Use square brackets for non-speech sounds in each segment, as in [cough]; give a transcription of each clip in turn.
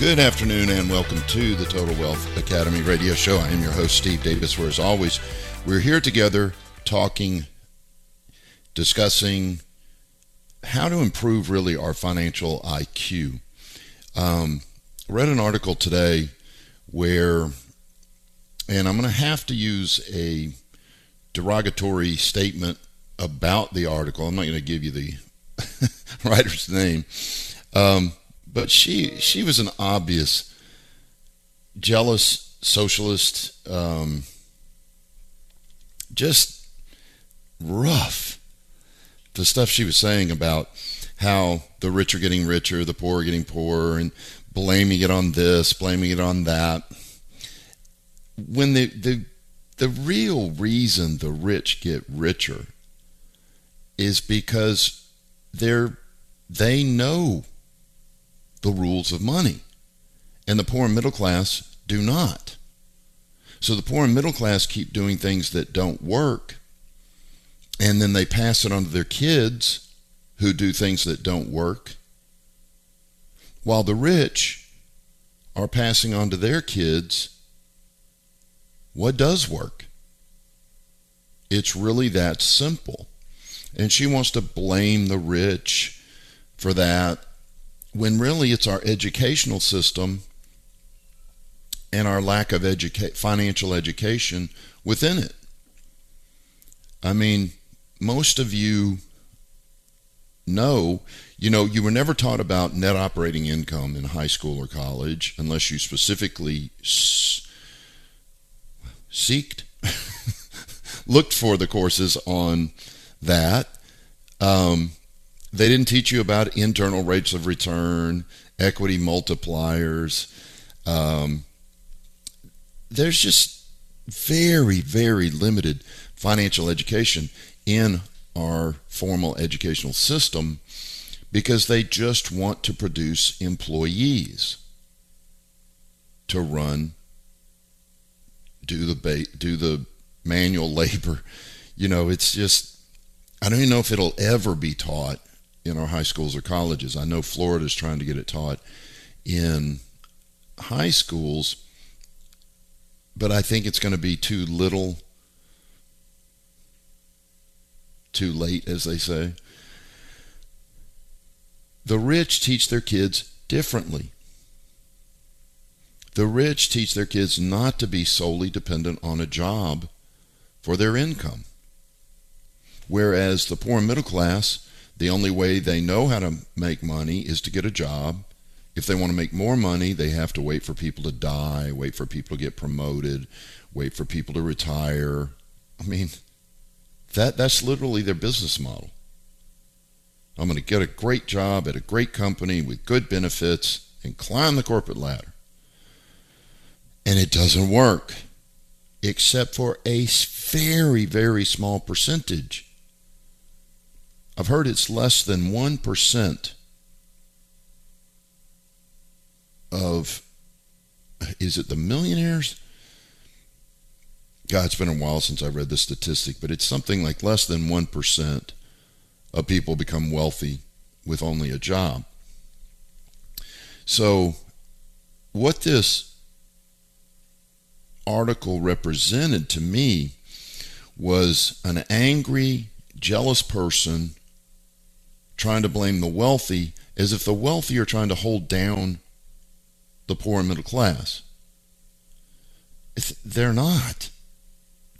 Good afternoon and welcome to the Total Wealth Academy radio show. I am your host, Steve Davis, where as always, we're here together talking, discussing how to improve really our financial IQ. Um, read an article today where, and I'm going to have to use a derogatory statement about the article. I'm not going to give you the [laughs] writer's name. Um, but she she was an obvious jealous socialist, um, just rough. The stuff she was saying about how the rich are getting richer, the poor are getting poorer, and blaming it on this, blaming it on that. When the the the real reason the rich get richer is because they're they know the rules of money. And the poor and middle class do not. So the poor and middle class keep doing things that don't work, and then they pass it on to their kids who do things that don't work, while the rich are passing on to their kids what does work. It's really that simple. And she wants to blame the rich for that when really it's our educational system and our lack of educa- financial education within it. I mean, most of you know, you know, you were never taught about net operating income in high school or college unless you specifically s- seeked, [laughs] looked for the courses on that. Um, they didn't teach you about internal rates of return, equity multipliers. Um, there's just very, very limited financial education in our formal educational system because they just want to produce employees to run, do the ba- do the manual [laughs] labor. You know, it's just I don't even know if it'll ever be taught in our high schools or colleges. I know Florida is trying to get it taught in high schools, but I think it's going to be too little, too late, as they say. The rich teach their kids differently. The rich teach their kids not to be solely dependent on a job for their income. Whereas the poor middle class the only way they know how to make money is to get a job. If they want to make more money, they have to wait for people to die, wait for people to get promoted, wait for people to retire. I mean, that that's literally their business model. I'm going to get a great job at a great company with good benefits and climb the corporate ladder. And it doesn't work, except for a very, very small percentage I've heard it's less than 1% of, is it the millionaires? God, it's been a while since I read the statistic, but it's something like less than 1% of people become wealthy with only a job. So, what this article represented to me was an angry, jealous person trying to blame the wealthy as if the wealthy are trying to hold down the poor and middle class. It's, they're not.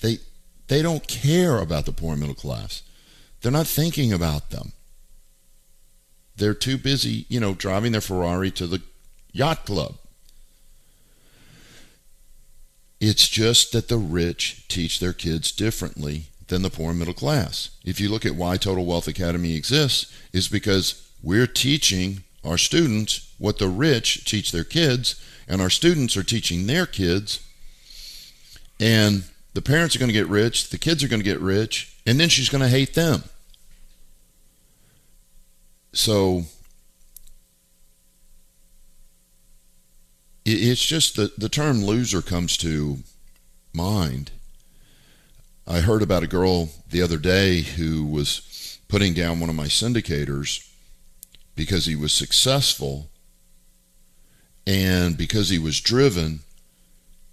They they don't care about the poor and middle class. They're not thinking about them. They're too busy, you know, driving their Ferrari to the yacht club. It's just that the rich teach their kids differently than the poor middle class. If you look at why Total Wealth Academy exists, is because we're teaching our students what the rich teach their kids, and our students are teaching their kids. And the parents are going to get rich, the kids are going to get rich, and then she's going to hate them. So it's just the, the term loser comes to mind. I heard about a girl the other day who was putting down one of my syndicators because he was successful and because he was driven,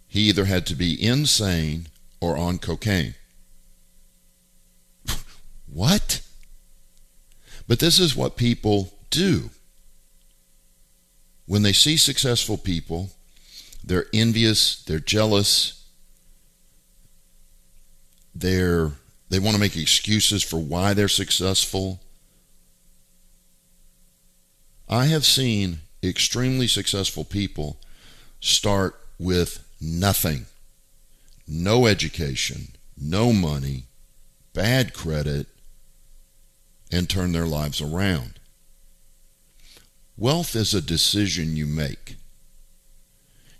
he either had to be insane or on cocaine. [laughs] what? But this is what people do. When they see successful people, they're envious, they're jealous, they're they want to make excuses for why they're successful. I have seen extremely successful people start with nothing no education, no money, bad credit, and turn their lives around. Wealth is a decision you make.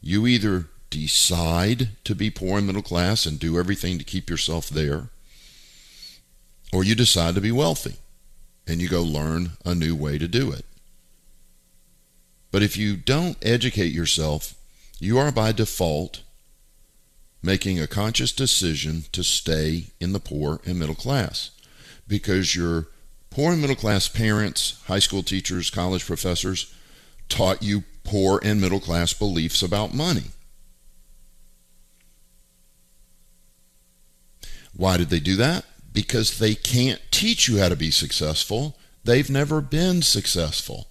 You either decide to be poor and middle class and do everything to keep yourself there, or you decide to be wealthy and you go learn a new way to do it. But if you don't educate yourself, you are by default making a conscious decision to stay in the poor and middle class because your poor and middle class parents, high school teachers, college professors taught you poor and middle class beliefs about money. Why did they do that? Because they can't teach you how to be successful. They've never been successful.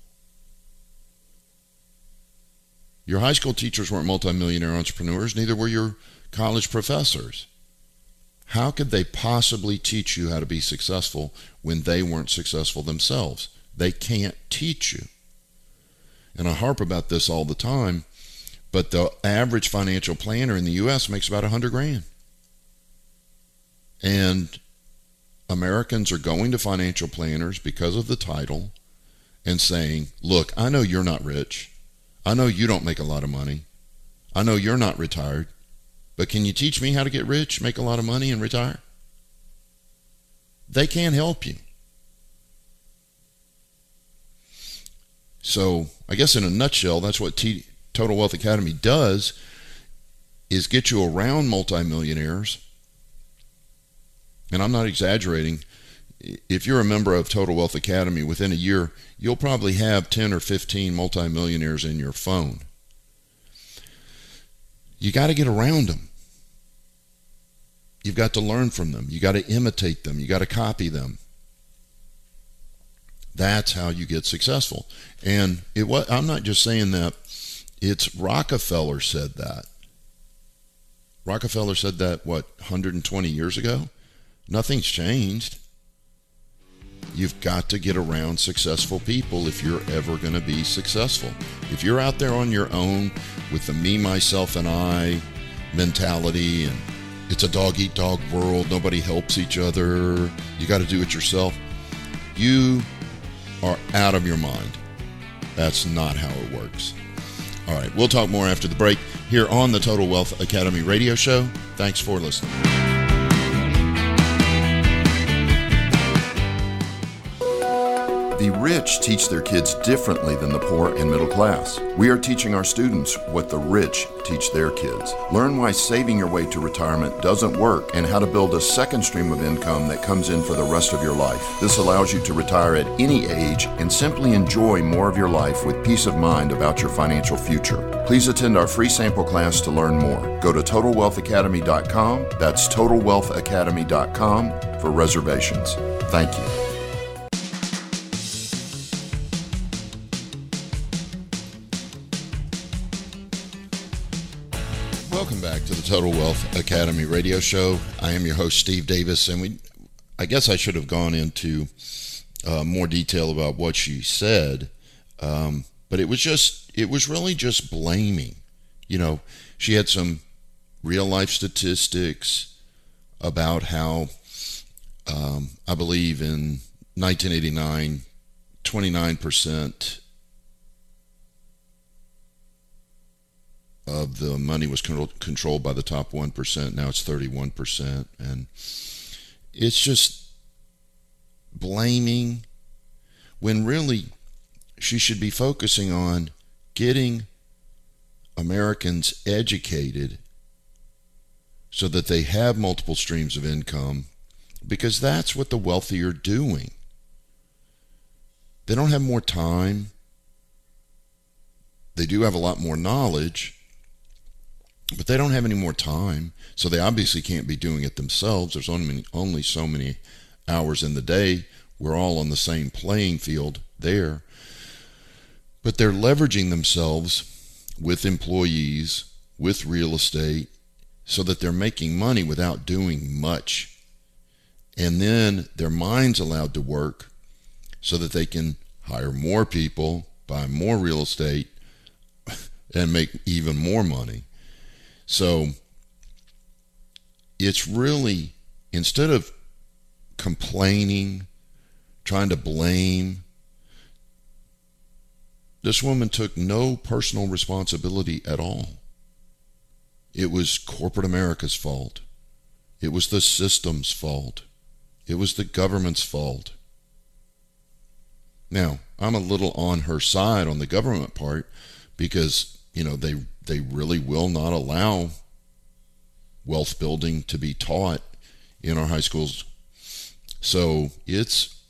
Your high school teachers weren't multimillionaire entrepreneurs, neither were your college professors. How could they possibly teach you how to be successful when they weren't successful themselves? They can't teach you. And I harp about this all the time, but the average financial planner in the U.S. makes about a hundred grand. And Americans are going to financial planners because of the title and saying, Look, I know you're not rich. I know you don't make a lot of money. I know you're not retired. But can you teach me how to get rich, make a lot of money, and retire? They can't help you. So, I guess in a nutshell, that's what T- Total Wealth Academy does is get you around multimillionaires. And I'm not exaggerating. If you're a member of Total Wealth Academy within a year, you'll probably have 10 or 15 multimillionaires in your phone. You got to get around them. You've got to learn from them. You got to imitate them. You got to copy them. That's how you get successful. And it was, I'm not just saying that. It's Rockefeller said that. Rockefeller said that what 120 years ago. Nothing's changed. You've got to get around successful people if you're ever going to be successful. If you're out there on your own with the me, myself, and I mentality and it's a dog eat dog world, nobody helps each other, you got to do it yourself, you are out of your mind. That's not how it works. All right, we'll talk more after the break here on the Total Wealth Academy radio show. Thanks for listening. The rich teach their kids differently than the poor and middle class. We are teaching our students what the rich teach their kids. Learn why saving your way to retirement doesn't work and how to build a second stream of income that comes in for the rest of your life. This allows you to retire at any age and simply enjoy more of your life with peace of mind about your financial future. Please attend our free sample class to learn more. Go to TotalWealthAcademy.com. That's TotalWealthAcademy.com for reservations. Thank you. Total Wealth Academy radio show. I am your host, Steve Davis, and we, I guess I should have gone into uh, more detail about what she said, um, but it was just, it was really just blaming. You know, she had some real life statistics about how, um, I believe in 1989, 29% of the money was controlled by the top 1%. Now it's 31%. And it's just blaming when really she should be focusing on getting Americans educated so that they have multiple streams of income because that's what the wealthy are doing. They don't have more time. They do have a lot more knowledge, but they don't have any more time. So they obviously can't be doing it themselves. There's only, only so many hours in the day. We're all on the same playing field there. But they're leveraging themselves with employees, with real estate, so that they're making money without doing much. And then their mind's allowed to work so that they can hire more people, buy more real estate, [laughs] and make even more money. So it's really, instead of complaining, trying to blame, this woman took no personal responsibility at all. It was corporate America's fault. It was the system's fault. It was the government's fault. Now, I'm a little on her side on the government part because, you know, they they really will not allow wealth building to be taught in our high schools. So, it's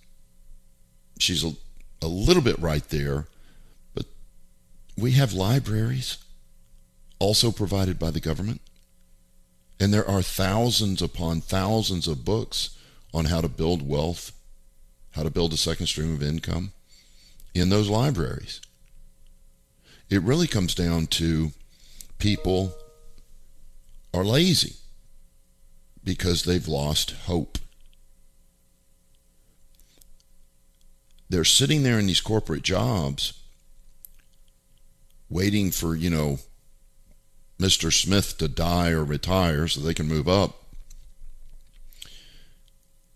she's a, a little bit right there, but we have libraries also provided by the government. And there are thousands upon thousands of books on how to build wealth, how to build a second stream of income in those libraries. It really comes down to people are lazy because they've lost hope. They're sitting there in these corporate jobs waiting for, you know, Mr. Smith to die or retire so they can move up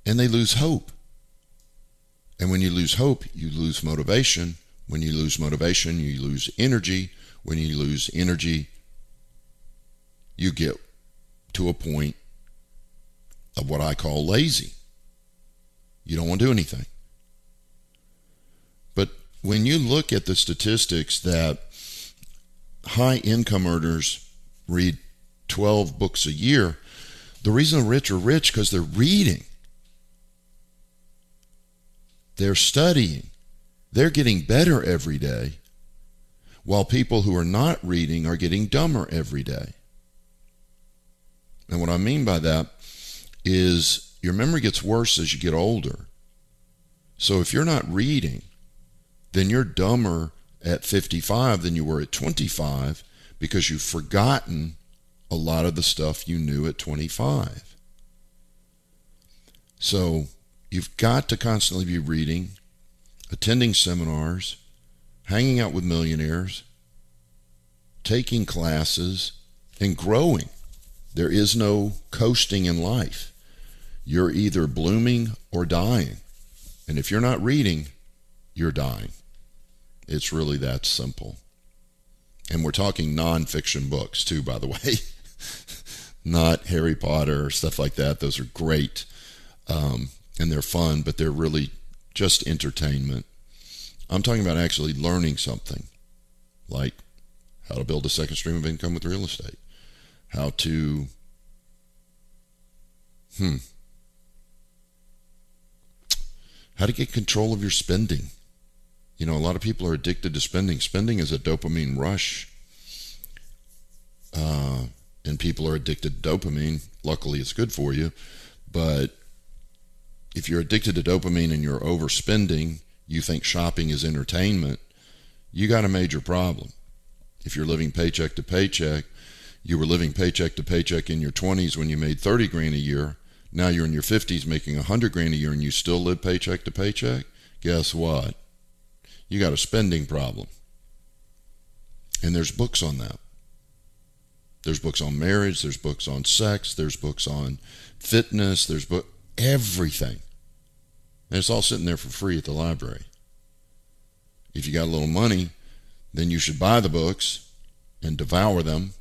and they lose hope. And when you lose hope, you lose motivation. When you lose motivation, you lose energy. When you lose energy, you get to a point of what I call lazy. You don't want to do anything. But when you look at the statistics that high income earners read 12 books a year, the reason the rich are rich because they're reading. They're studying. They're getting better every day, while people who are not reading are getting dumber every day. And what I mean by that is your memory gets worse as you get older. So if you're not reading, then you're dumber at 55 than you were at 25 because you've forgotten a lot of the stuff you knew at 25. So You've got to constantly be reading, attending seminars, hanging out with millionaires, taking classes, and growing. There is no coasting in life. You're either blooming or dying. And if you're not reading, you're dying. It's really that simple. And we're talking nonfiction books, too, by the way. [laughs] not Harry Potter stuff like that. Those are great. Um, and they're fun, but they're really just entertainment. I'm talking about actually learning something, like how to build a second stream of income with real estate, how to, hmm, how to get control of your spending. You know, a lot of people are addicted to spending. Spending is a dopamine rush. Uh, and people are addicted to dopamine. Luckily, it's good for you. But if you're addicted to dopamine and you're overspending, you think shopping is entertainment, you got a major problem. If you're living paycheck to paycheck, you were living paycheck to paycheck in your 20s when you made 30 grand a year. Now you're in your 50s making 100 grand a year and you still live paycheck to paycheck. Guess what? You got a spending problem. And there's books on that. There's books on marriage, there's books on sex, there's books on fitness, there's book everything. And it's all sitting there for free at the library. If you got a little money, then you should buy the books and devour them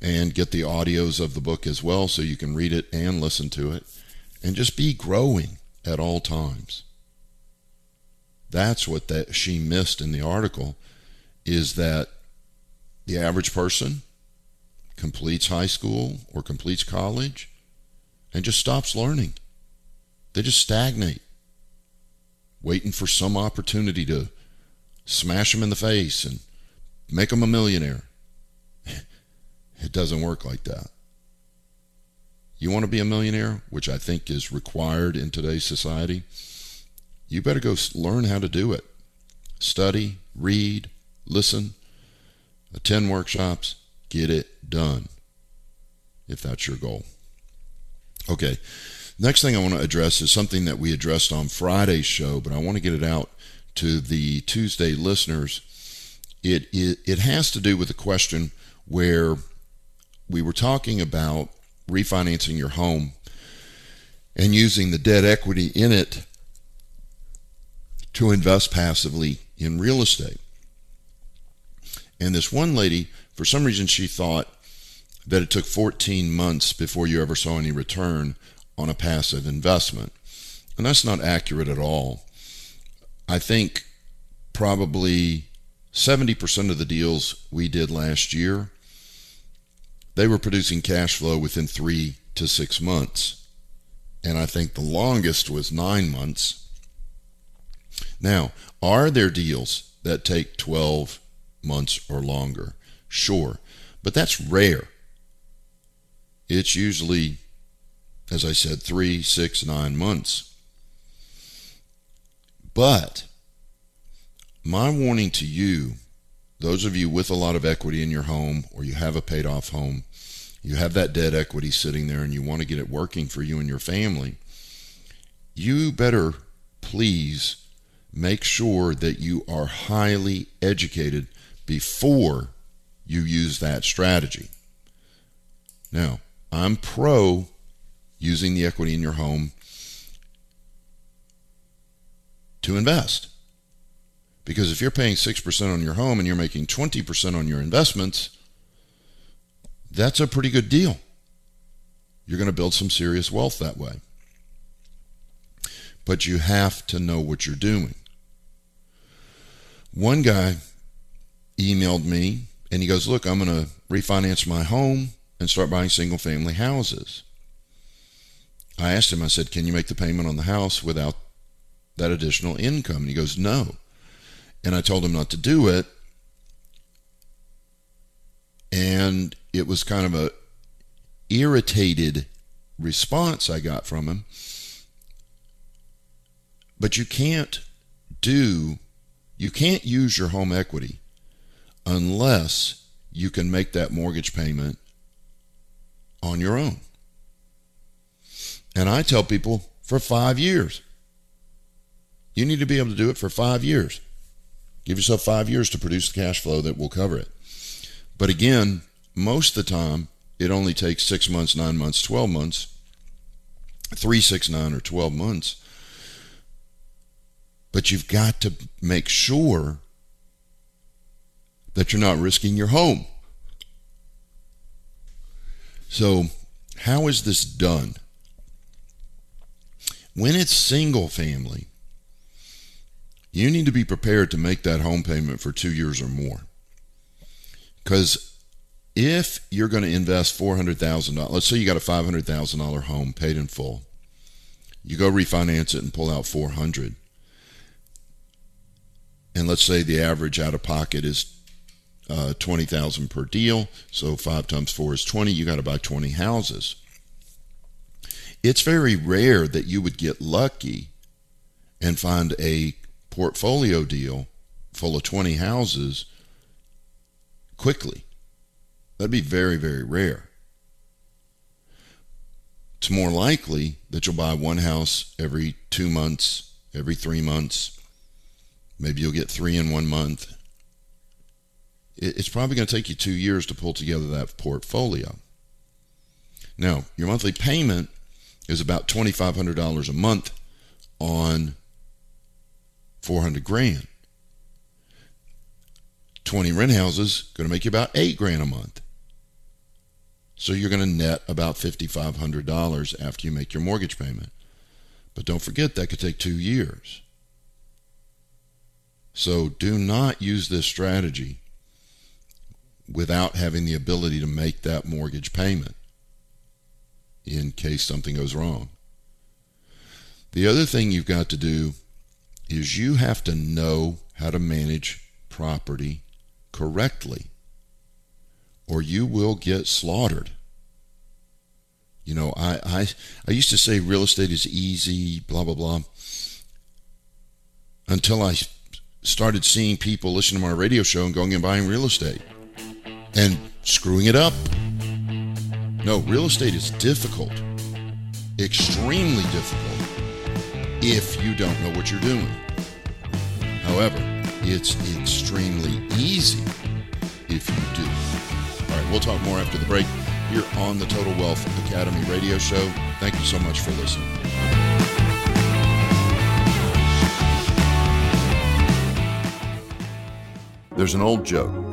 and get the audios of the book as well so you can read it and listen to it and just be growing at all times. That's what that she missed in the article is that the average person completes high school or completes college and just stops learning. They just stagnate, waiting for some opportunity to smash them in the face and make them a millionaire. It doesn't work like that. You want to be a millionaire, which I think is required in today's society, you better go learn how to do it. Study, read, listen, attend workshops, get it done if that's your goal. Okay, next thing I want to address is something that we addressed on Friday's show, but I want to get it out to the Tuesday listeners. It, it, it has to do with a question where we were talking about refinancing your home and using the debt equity in it to invest passively in real estate. And this one lady, for some reason, she thought that it took 14 months before you ever saw any return on a passive investment. And that's not accurate at all. I think probably 70% of the deals we did last year they were producing cash flow within three to six months. And I think the longest was nine months. Now, are there deals that take 12 months or longer? Sure. But that's rare. It's usually, as I said, three, six, nine months. But my warning to you those of you with a lot of equity in your home or you have a paid off home, you have that debt equity sitting there and you want to get it working for you and your family, you better please make sure that you are highly educated before you use that strategy. Now, I'm pro using the equity in your home to invest. Because if you're paying 6% on your home and you're making 20% on your investments, that's a pretty good deal. You're going to build some serious wealth that way. But you have to know what you're doing. One guy emailed me and he goes, Look, I'm going to refinance my home and start buying single family houses. I asked him, I said, Can you make the payment on the house without that additional income? And he goes, No and I told him not to do it. And it was kind of a irritated response I got from him. But you can't do you can't use your home equity unless you can make that mortgage payment on your own. And I tell people for 5 years. You need to be able to do it for 5 years. Give yourself five years to produce the cash flow that will cover it. But again, most of the time, it only takes six months, nine months, 12 months, three, six, nine, or 12 months. But you've got to make sure that you're not risking your home. So, how is this done? When it's single family, you need to be prepared to make that home payment for two years or more. Because if you're going to invest 400,000, let's say you got a $500,000 home paid in full, you go refinance it and pull out 400 and let's say the average out of pocket is uh, 20000 per deal. So 5 times 4 is 20 you got to buy 20 houses. It's very rare that you would get lucky and find a portfolio deal full of 20 houses quickly. That'd be very, very rare. It's more likely that you'll buy one house every two months, every three months. Maybe you'll get three in one month. It's probably going to take you two years to pull together that portfolio. Now, your monthly payment is about $2,500 a month on 400 grand. 20 rent houses going to make you about eight grand a month. So you're going to net about $5,500 after you make your mortgage payment. But don't forget that could take two years. So do not use this strategy without having the ability to make that mortgage payment in case something goes wrong. The other thing you've got to do is you have to know how to manage property correctly or you will get slaughtered. You know, I, I, I used to say real estate is easy, blah, blah, blah, until I started seeing people listening to my radio show and going and buying real estate and screwing it up. No, real estate is difficult, extremely difficult, if you don't know what you're doing. However, it's extremely easy if you do. All right, we'll talk more after the break here on the Total Wealth Academy radio show. Thank you so much for listening. There's an old joke.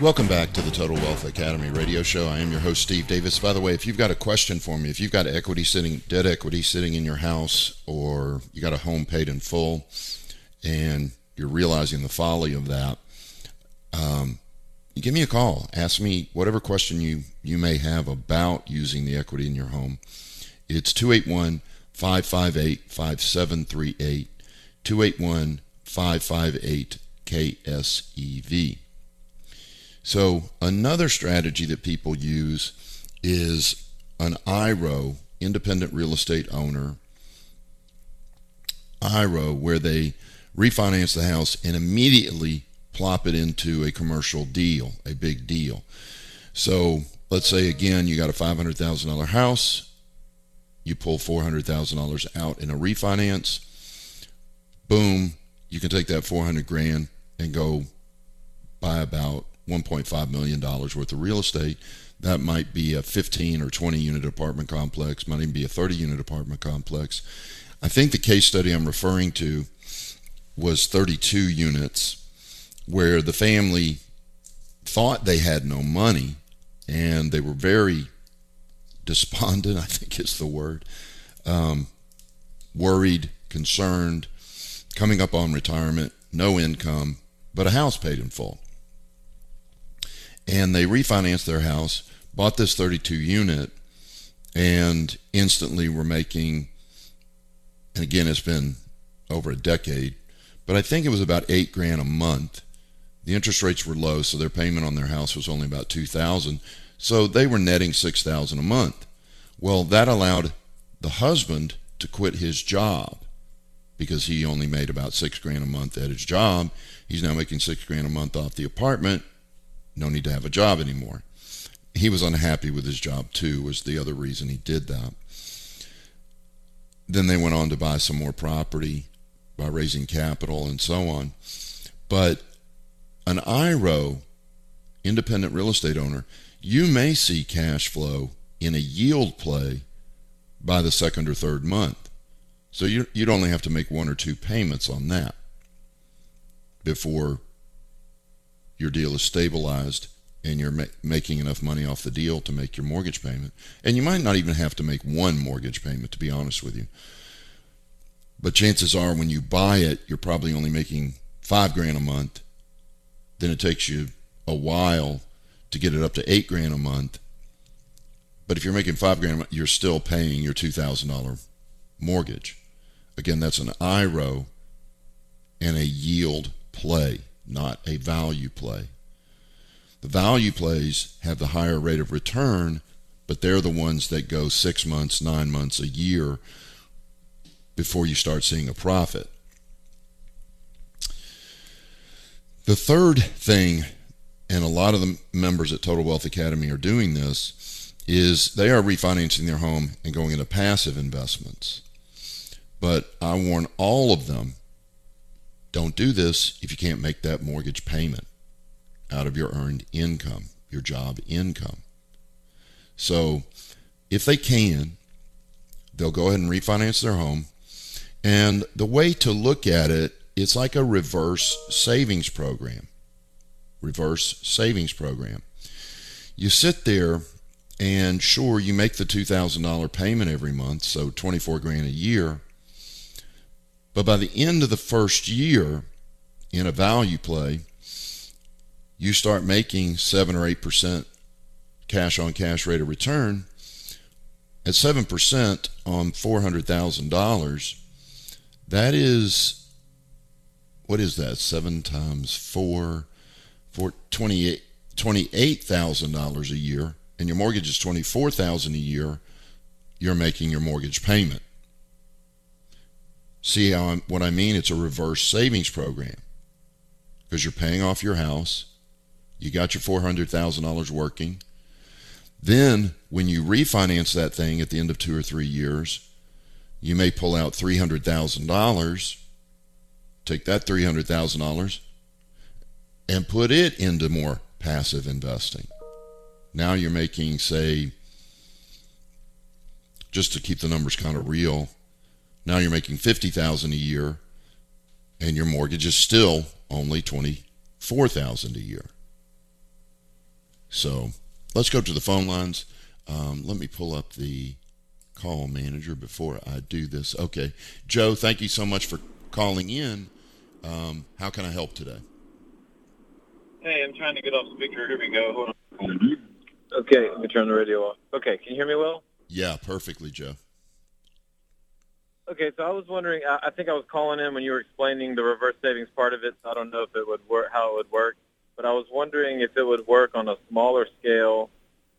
Welcome back to the Total Wealth Academy radio show. I am your host, Steve Davis. By the way, if you've got a question for me, if you've got equity sitting, debt equity sitting in your house, or you got a home paid in full, and you're realizing the folly of that, um, give me a call. Ask me whatever question you, you may have about using the equity in your home. It's 281 558 5738. 281 558 KSEV. So another strategy that people use is an IRO, independent real estate owner, IRO, where they refinance the house and immediately plop it into a commercial deal, a big deal. So let's say again you got a $500,000 house, you pull $400,000 out in a refinance, boom, you can take that 400 grand and go buy about $1.5 million worth of real estate. That might be a 15 or 20 unit apartment complex, might even be a 30 unit apartment complex. I think the case study I'm referring to was 32 units where the family thought they had no money and they were very despondent, [laughs] I think is the word, um, worried, concerned, coming up on retirement, no income, but a house paid in full and they refinanced their house, bought this 32 unit, and instantly were making, and again, it's been over a decade, but I think it was about eight grand a month. The interest rates were low, so their payment on their house was only about 2000 so they were netting 6000 a month. Well, that allowed the husband to quit his job because he only made about six grand a month at his job. He's now making six grand a month off the apartment no need to have a job anymore. He was unhappy with his job too, was the other reason he did that. Then they went on to buy some more property by raising capital and so on. But an IRO, independent real estate owner, you may see cash flow in a yield play by the second or third month. So you, would only have to make one or two payments on that before your deal is stabilized and you're ma- making enough money off the deal to make your mortgage payment. And you might not even have to make one mortgage payment, to be honest with you. But chances are, when you buy it, you're probably only making five grand a month. Then it takes you a while to get it up to eight grand a month. But if you're making five grand you're still paying your $2,000 mortgage. Again, that's an IRO and a yield play not a value play. The value plays have the higher rate of return, but they're the ones that go six months, nine months, a year before you start seeing a profit. The third thing, and a lot of the members at Total Wealth Academy are doing this, is they are refinancing their home and going into passive investments. But I warn all of them don't do this if you can't make that mortgage payment out of your earned income, your job income. So if they can, they'll go ahead and refinance their home. And the way to look at it, it's like a reverse savings program. Reverse savings program. You sit there and sure you make the $2,000 payment every month, so 24 grand a year. But by the end of the first year in a value play, you start making 7 or 8% cash on cash rate of return at 7% on $400,000, that is, what is that? 7 times 4, for $28,000 $28, a year, and your mortgage is 24,000 a year, you're making your mortgage payment. See how I'm, what I mean? It's a reverse savings program because you're paying off your house. You got your $400,000 working. Then, when you refinance that thing at the end of two or three years, you may pull out $300,000, take that $300,000 and put it into more passive investing. Now you're making, say, just to keep the numbers kind of real, now you're making 50,000 a year and your mortgage is still only 24,000 a year. So, let's go to the phone lines. Um, let me pull up the call manager before I do this. Okay, Joe, thank you so much for calling in. Um, how can I help today? Hey, I'm trying to get off speaker. Here we go. Hold on. Okay, let me turn the radio off. Okay, can you hear me well? Yeah, perfectly, Joe. Okay, so I was wondering. I, think I was calling in when you were explaining the reverse savings part of it. So I don't know if it would work, how it would work but I was wondering if it would work on a smaller scale,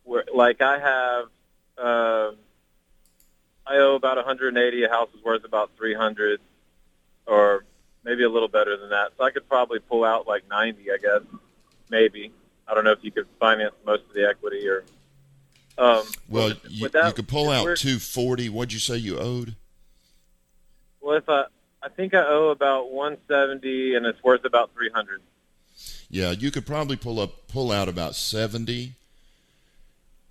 where like I have, uh, I owe about 180. A house is worth about 300, or maybe a little better than that. So I could probably pull out like 90, I guess, maybe. I don't know if you could finance most of the equity or. Um, well, you, that, you could pull out 240. What'd you say you owed? Well, if I, I think I owe about 170, and it's worth about 300. Yeah, you could probably pull up pull out about 70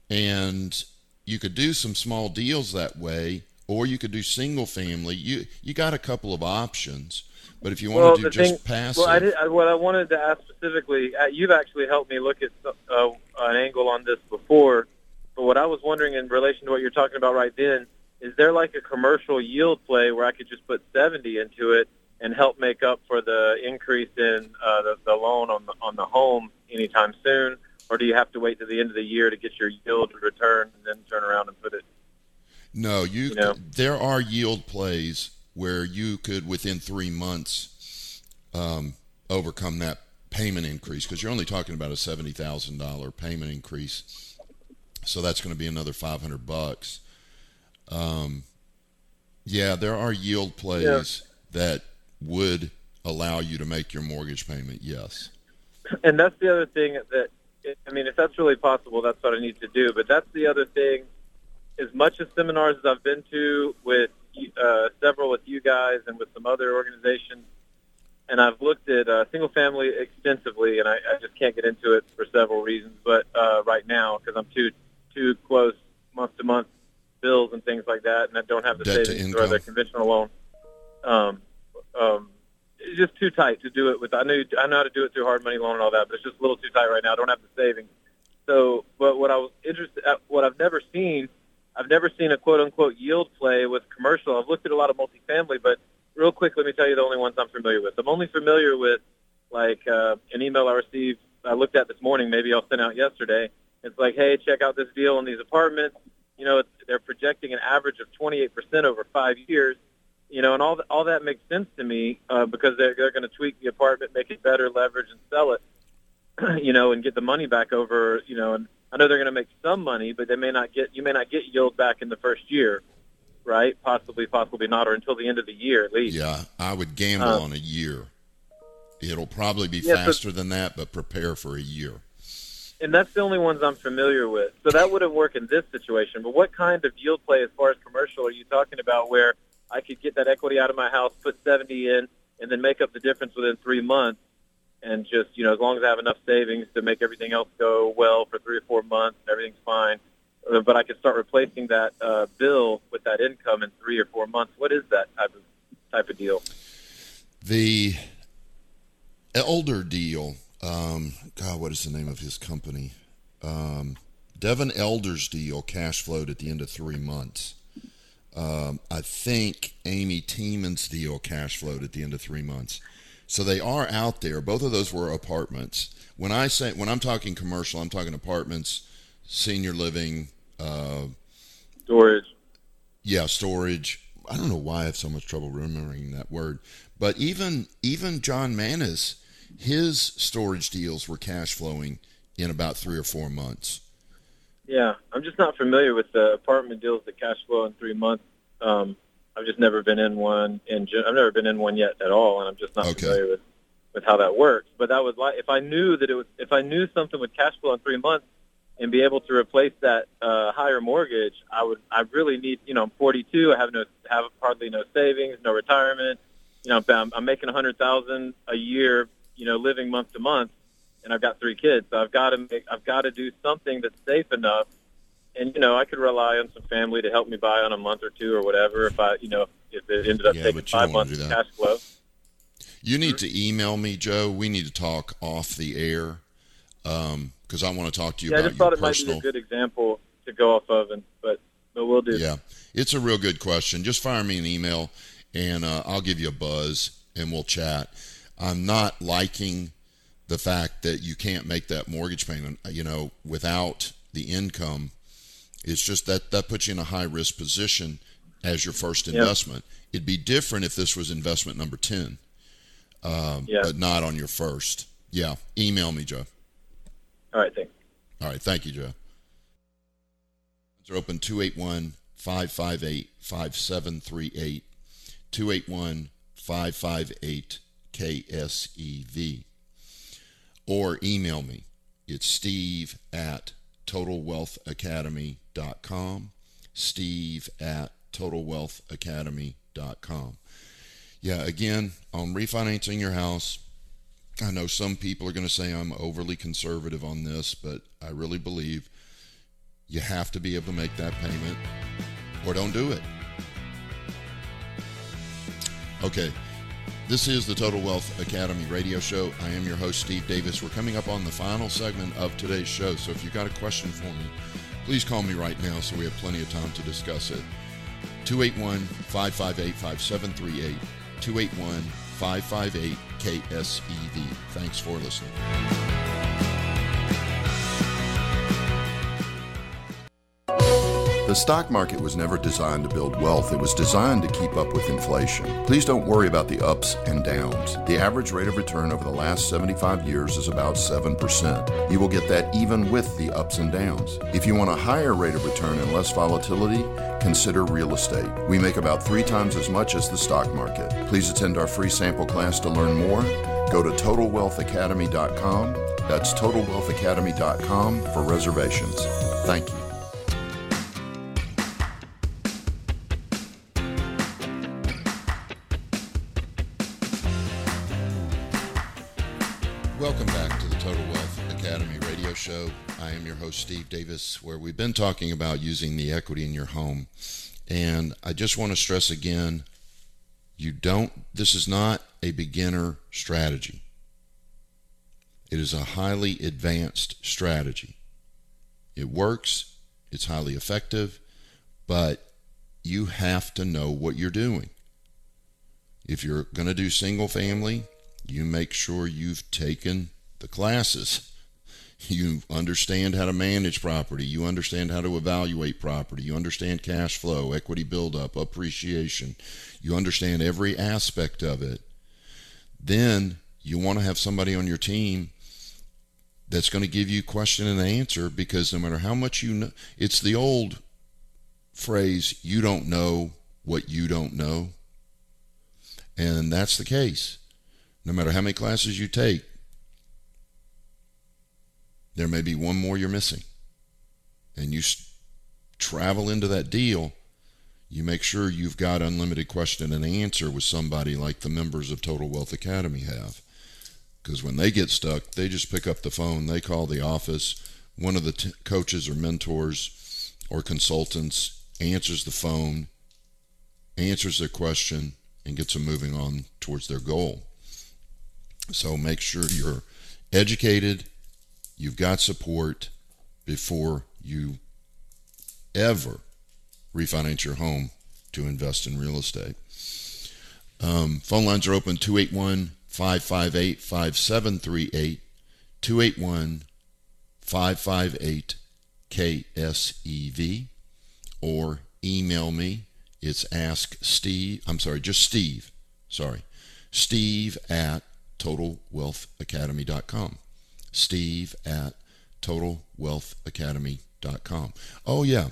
and you could do some small deals that way or you could do single family. You you got a couple of options. But if you want well, to do just thing, passive, well, I did, I, what I wanted to ask specifically, uh, you've actually helped me look at uh, an angle on this before. But what I was wondering in relation to what you're talking about right then, is there like a commercial yield play where I could just put 70 into it and help make up for the increase in uh, the, the loan on the, on the home anytime soon? Or do you have to wait to the end of the year to get your yield return and then turn around and put it? No, you, you know? there are yield plays where you could within three months um, overcome that payment increase because you're only talking about a seventy thousand dollar payment increase, so that's going to be another five hundred bucks. Um, yeah, there are yield plays yeah. that would allow you to make your mortgage payment, yes. And that's the other thing that, I mean, if that's really possible, that's what I need to do. But that's the other thing. As much as seminars as I've been to with uh, several with you guys and with some other organizations, and I've looked at uh, single family extensively, and I, I just can't get into it for several reasons. But uh, right now, because I'm too too close month to month bills and things like that, and I don't have the Debt savings or the conventional loan. Um, um, it's just too tight to do it with. I knew I know how to do it through hard money loan and all that, but it's just a little too tight right now. I don't have the savings. So, but what I was interested, what I've never seen, I've never seen a quote unquote yield play with commercial. I've looked at a lot of multifamily, but real quick, let me tell you the only ones I'm familiar with. I'm only familiar with like uh, an email I received. I looked at this morning. Maybe I'll send out yesterday. It's like, hey, check out this deal on these apartments. You know, they're projecting an average of 28% over five years you know, and all all that makes sense to me uh, because they're they're going to tweak the apartment, make it better, leverage, and sell it, [clears throat] you know, and get the money back over, you know, and I know they're going to make some money, but they may not get you may not get yield back in the first year, right? Possibly, possibly not, or until the end of the year at least. Yeah, I would gamble um, on a year. It'll probably be Yeah, so- faster than that, but prepare for a year. And that's the only ones I'm familiar with. So that wouldn't work in this situation. But what kind of yield play, as far as commercial, are you talking about? Where I could get that equity out of my house, put 70 in, and then make up the difference within three months, and just you know, as long as I have enough savings to make everything else go well for three or four months, everything's fine. Uh, But I could start replacing that uh, bill with that income in three or four months. What is that type of type of deal? The Elder deal. Um, God, what is the name of his company? Um, Devin Elder's deal cash flowed at the end of three months. Um, I think Amy Tieman's deal cash flowed at the end of three months. So they are out there. Both of those were apartments. When I say when I'm talking commercial, I'm talking apartments, senior living, uh, Storage. yeah, storage. I don't know why I have so much trouble remembering that word. But even even John Manis, his storage deals were cash flowing in about three or four months. Yeah, I'm just not familiar with the apartment deals that cash flow in three months. Um, I've just never been in one, in gen- I've never been in one yet at all, and I'm just not Okay. familiar with with how that works. But that was like if I knew that it was if I knew something would cash flow in three months and be able to replace that uh, higher mortgage, I would. I really need. You know, I'm 42. I have no have hardly no savings, no retirement. You know, I'm, I'm making a hundred thousand a year. You know, living month to month, and I've got three kids. So I've got to make. I've got to do something that's safe enough. And you know, I could rely on some family to help me buy on a month or two or whatever. If I, you know, if it ended up Yeah, taking five months of cash flow. You need to email me, Joe. We need to talk off the air because I want to talk to you Yeah, I about just thought it might be a good example to go off of, and but but we'll do. Yeah, it's a real good question. Just fire me an email, and uh, I'll give you a buzz, and we'll chat. I'm not liking the fact that you can't make that mortgage payment. You know, without the income, it's just that that puts you in a high risk position as your first Yep. investment. It'd be different if this was investment number ten, um, Yeah. but not on your first. Yeah, email me, Joe. All right, thanks. All right. Thank you, Joe. They're open 281 558 5738. 281 558 KSEV. Or email me. It's steve at totalwealthacademy.com. Steve at totalwealthacademy.com. Yeah, again, on refinancing your house, I know some people are going to say I'm overly conservative on this, but I really believe you have to be able to make that payment or don't do it. Okay, this is the Total Wealth Academy radio show. I am your host, Steve Davis. We're coming up on the final segment of today's show, so if you've got a question for me, please call me right now so we have plenty of time to discuss it. 281 558 5738. 281 558 KSEV. Thanks for listening. The stock market was never designed to build wealth, it was designed to keep up with inflation. Please don't worry about the ups and downs. The average rate of return over the last 75 years is about 7%. You will get that even with the ups and downs. If you want a higher rate of return and less volatility, consider real estate. We make about three times as much as the stock market. Please attend our free sample class to learn more. Go to TotalWealthAcademy.com. That's TotalWealthAcademy.com for reservations. Thank you. Academy radio show. I am your host, Steve Davis, where we've been talking about using the equity in your home. And I just want to stress again you don't, this is not a beginner strategy, it is a highly advanced strategy. It works, it's highly effective, but you have to know what you're doing. If you're going to do single family, you make sure you've taken the classes. You understand how to manage property. You understand how to evaluate property. You understand cash flow, equity buildup, appreciation. You understand every aspect of it. Then you want to have somebody on your team that's going to give you question and answer because no matter how much you know, it's the old phrase, you don't know what you don't know. And that's the case no matter how many classes you take, there may be one more you're missing. And you travel into that deal, you make sure you've got unlimited question and answer with somebody like the members of Total Wealth Academy have. Because when they get stuck, they just pick up the phone, they call the office. One of the t- coaches or mentors or consultants answers the phone, answers their question, and gets them moving on towards their goal. So make sure you're educated, you've got support before you ever refinance your home to invest in real estate. Um, phone lines are open 281 558 5738. 281 558 KSEV. Or email me. It's Ask Steve. I'm sorry, just Steve. Sorry. Steve at TotalWealthAcademy.com. Steve at TotalWealthAcademy.com. Oh, yeah.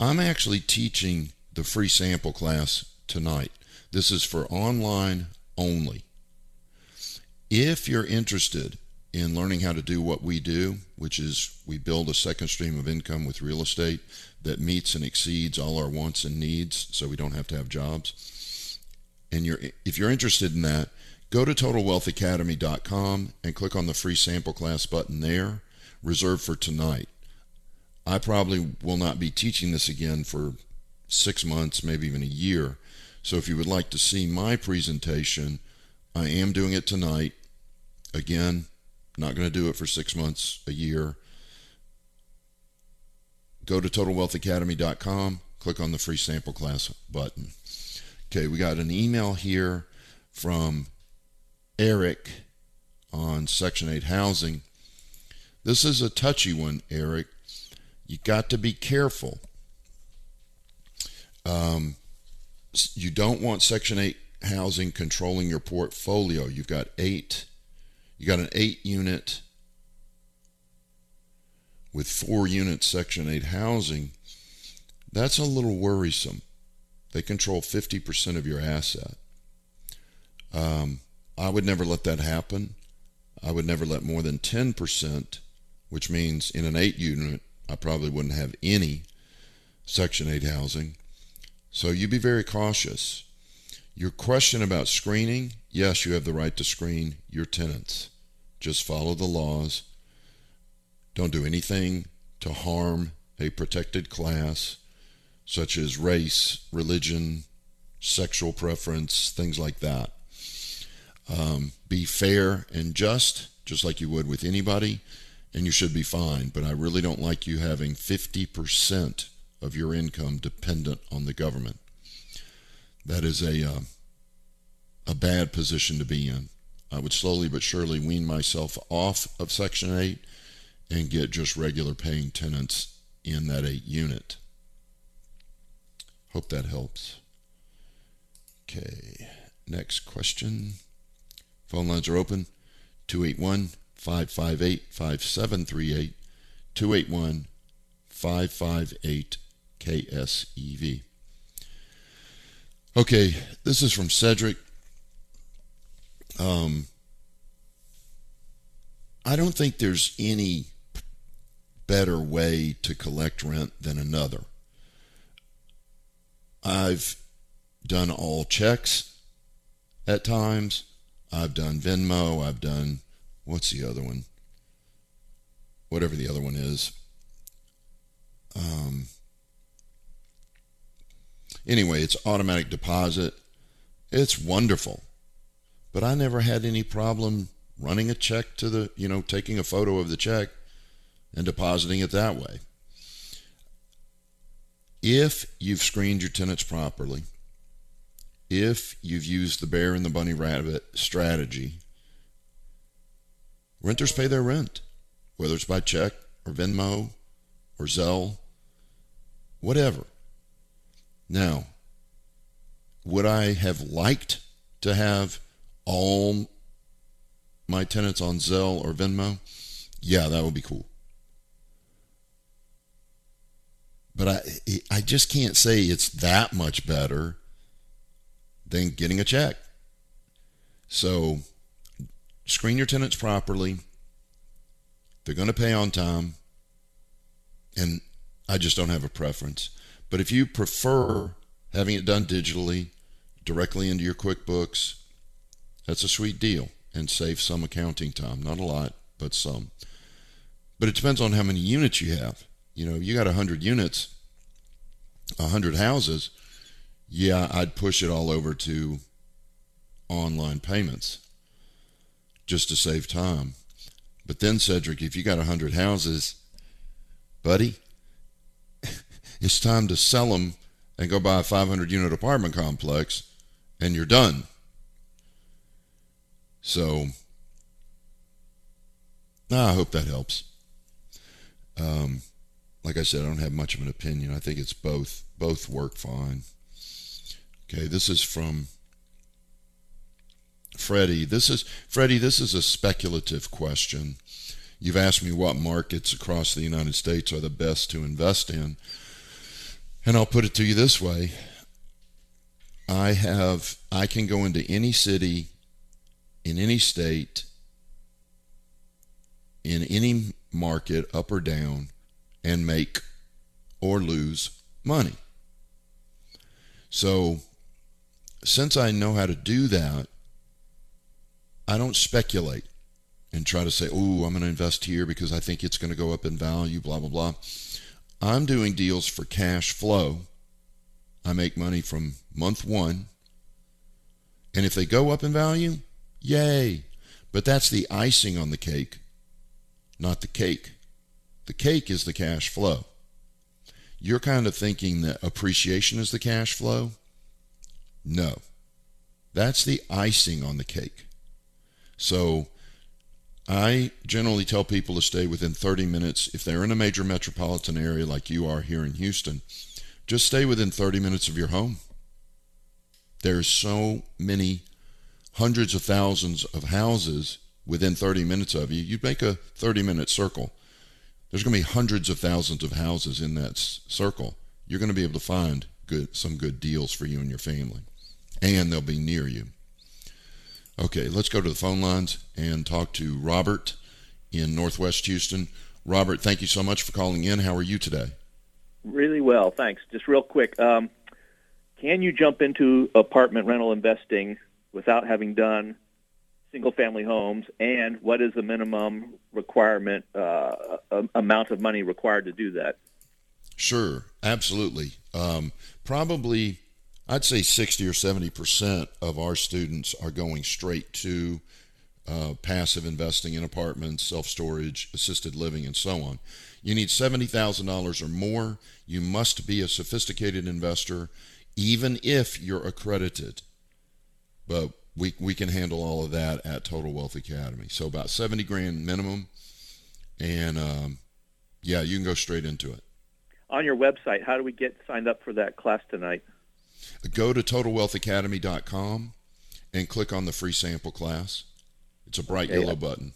I'm actually teaching the free sample class tonight. This is for online only. If you're interested in learning how to do what we do, which is we build a second stream of income with real estate that meets and exceeds all our wants and needs so we don't have to have jobs. And you're if you're interested in that, go to totalwealthacademy.com and click on the free sample class button there, reserved for tonight. I probably will not be teaching this again for six months, maybe even a year. So if you would like to see my presentation, I am doing it tonight. Again, not going to do it for six months, a year. Go to totalwealthacademy.com, click on the free sample class button. Okay, we got an email here from Eric on Section 8 housing. This is a touchy one, Eric you got to be careful. Um, you don't want Section 8 housing controlling your portfolio. You've got eight, you got an eight unit with four units Section 8 housing. That's a little worrisome. They control 50% of your asset. Um, I would never let that happen. I would never let more than 10%, which means in an eight unit, I probably wouldn't have any Section 8 housing. So you be very cautious. Your question about screening yes, you have the right to screen your tenants. Just follow the laws. Don't do anything to harm a protected class, such as race, religion, sexual preference, things like that. Um, be fair and just, just like you would with anybody and you should be fine. But I really don't like you having 50% of your income dependent on the government. That is a uh, a bad position to be in. I would slowly but surely wean myself off of Section 8 and get just regular paying tenants in that 8 unit. Hope that helps. Okay, next question. Phone lines are open 281 558 5738 281 558 KSEV. Okay, this is from Cedric. Um, I don't think there's any better way to collect rent than another. I've done all checks at times. I've done Venmo. I've done what's the other one? Whatever the other one is. Um, anyway, it's automatic deposit. It's wonderful. But I never had any problem running a check to the, you know, taking a photo of the check and depositing it that way. If you've screened your tenants properly, if you've used the bear and the bunny rabbit strategy, Renters pay their rent, whether it's by check or Venmo or Zelle, whatever. Now, would I have liked to have all my tenants on Zelle or Venmo? Yeah, that would be cool. But I I just can't say it's that much better than getting a check. So screen your tenants properly. They're going to pay on time. And I just don't have a preference. But if you prefer having it done digitally, directly into your QuickBooks, that's a sweet deal and save some accounting time. Not a lot, but some. But it depends on how many units you have. You know, you got 100 units, 100 houses, yeah, I'd push it all over to online payments just to save time. But then, Cedric, if you got 100 houses, buddy, [laughs] it's time to sell them and go buy a 500 unit apartment complex and you're done. So, I hope that helps. Um, like I said, I don't have much of an opinion. I think it's both. Both work fine. Okay, this is from Freddie. This is Freddie. This is a speculative question. You've asked me what markets across the United States are the best to invest in, and I'll put it to you this way: I have I can go into any city in any state in any market up or down and make or lose money. So since I know how to do that, I don't speculate and try to say, oh, I'm going to invest here because I think it's going to go up in value, blah, blah, blah. I'm doing deals for cash flow. I make money from month one. And if they go up in value, yay. But that's the icing on the cake, not the cake. The cake is the cash flow. You're kind of thinking that appreciation is the cash flow. No. That's the icing on the cake. So I generally tell people to stay within 30 minutes. If they're in a major metropolitan area like you are here in Houston, just stay within 30 minutes of your home. There's so many hundreds of thousands of houses within 30 minutes of you. You'd make a 30 minute circle. There's going to be hundreds of thousands of houses in that circle. You're going to be able to find good some good deals for you and your family and they'll be near you. Okay, let's go to the phone lines and talk to Robert in Northwest Houston. Robert, thank you so much for calling in. How are you today? Really well, thanks. Just real quick, um, can you jump into apartment rental investing without having done single-family homes? And what is the minimum requirement uh, amount of money required to do that? Sure, absolutely. Um, probably I'd say 60 or 70% of our students are going straight to uh, passive investing in apartments, self storage, assisted living, and so on. You need $70,000 or more. You must be a sophisticated investor, even if you're accredited. But we, we can handle all of that at Total Wealth Academy. So about 70 grand minimum. And um, yeah, you can go straight into it. On your website, how do we get signed up for that class tonight? Go to totalwealthacademy.com and click on the free sample class. It's a bright okay. yellow button.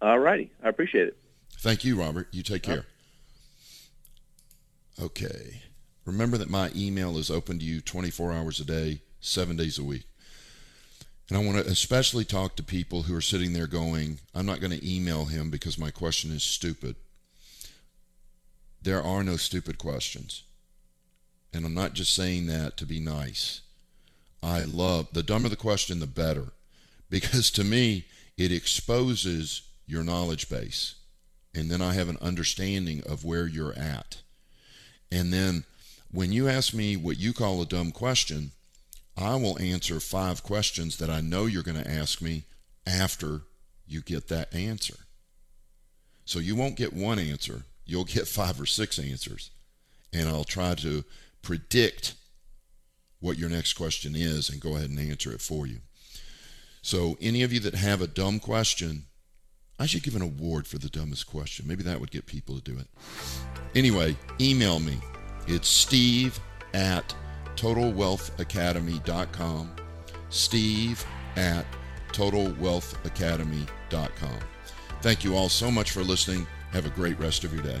All righty. I appreciate it. Thank you, Robert. You take uh-huh. care. Okay. Remember that my email is open to you 24 hours a day, seven days a week. And I want to especially talk to people who are sitting there going, I'm not going to email him because my question is stupid. There are no stupid questions. And I'm not just saying that to be nice. I love the dumber the question, the better. Because to me, it exposes your knowledge base. And then I have an understanding of where you're at. And then when you ask me what you call a dumb question, I will answer five questions that I know you're going to ask me after you get that answer. So you won't get one answer, you'll get five or six answers. And I'll try to predict what your next question is and go ahead and answer it for you. So, any of you that have a dumb question, I should give an award for the dumbest question. Maybe that would get people to do it. Anyway, email me. It's steve at totalwealthacademy.com. Steve at totalwealthacademy.com. Thank you all so much for listening. Have a great rest of your day.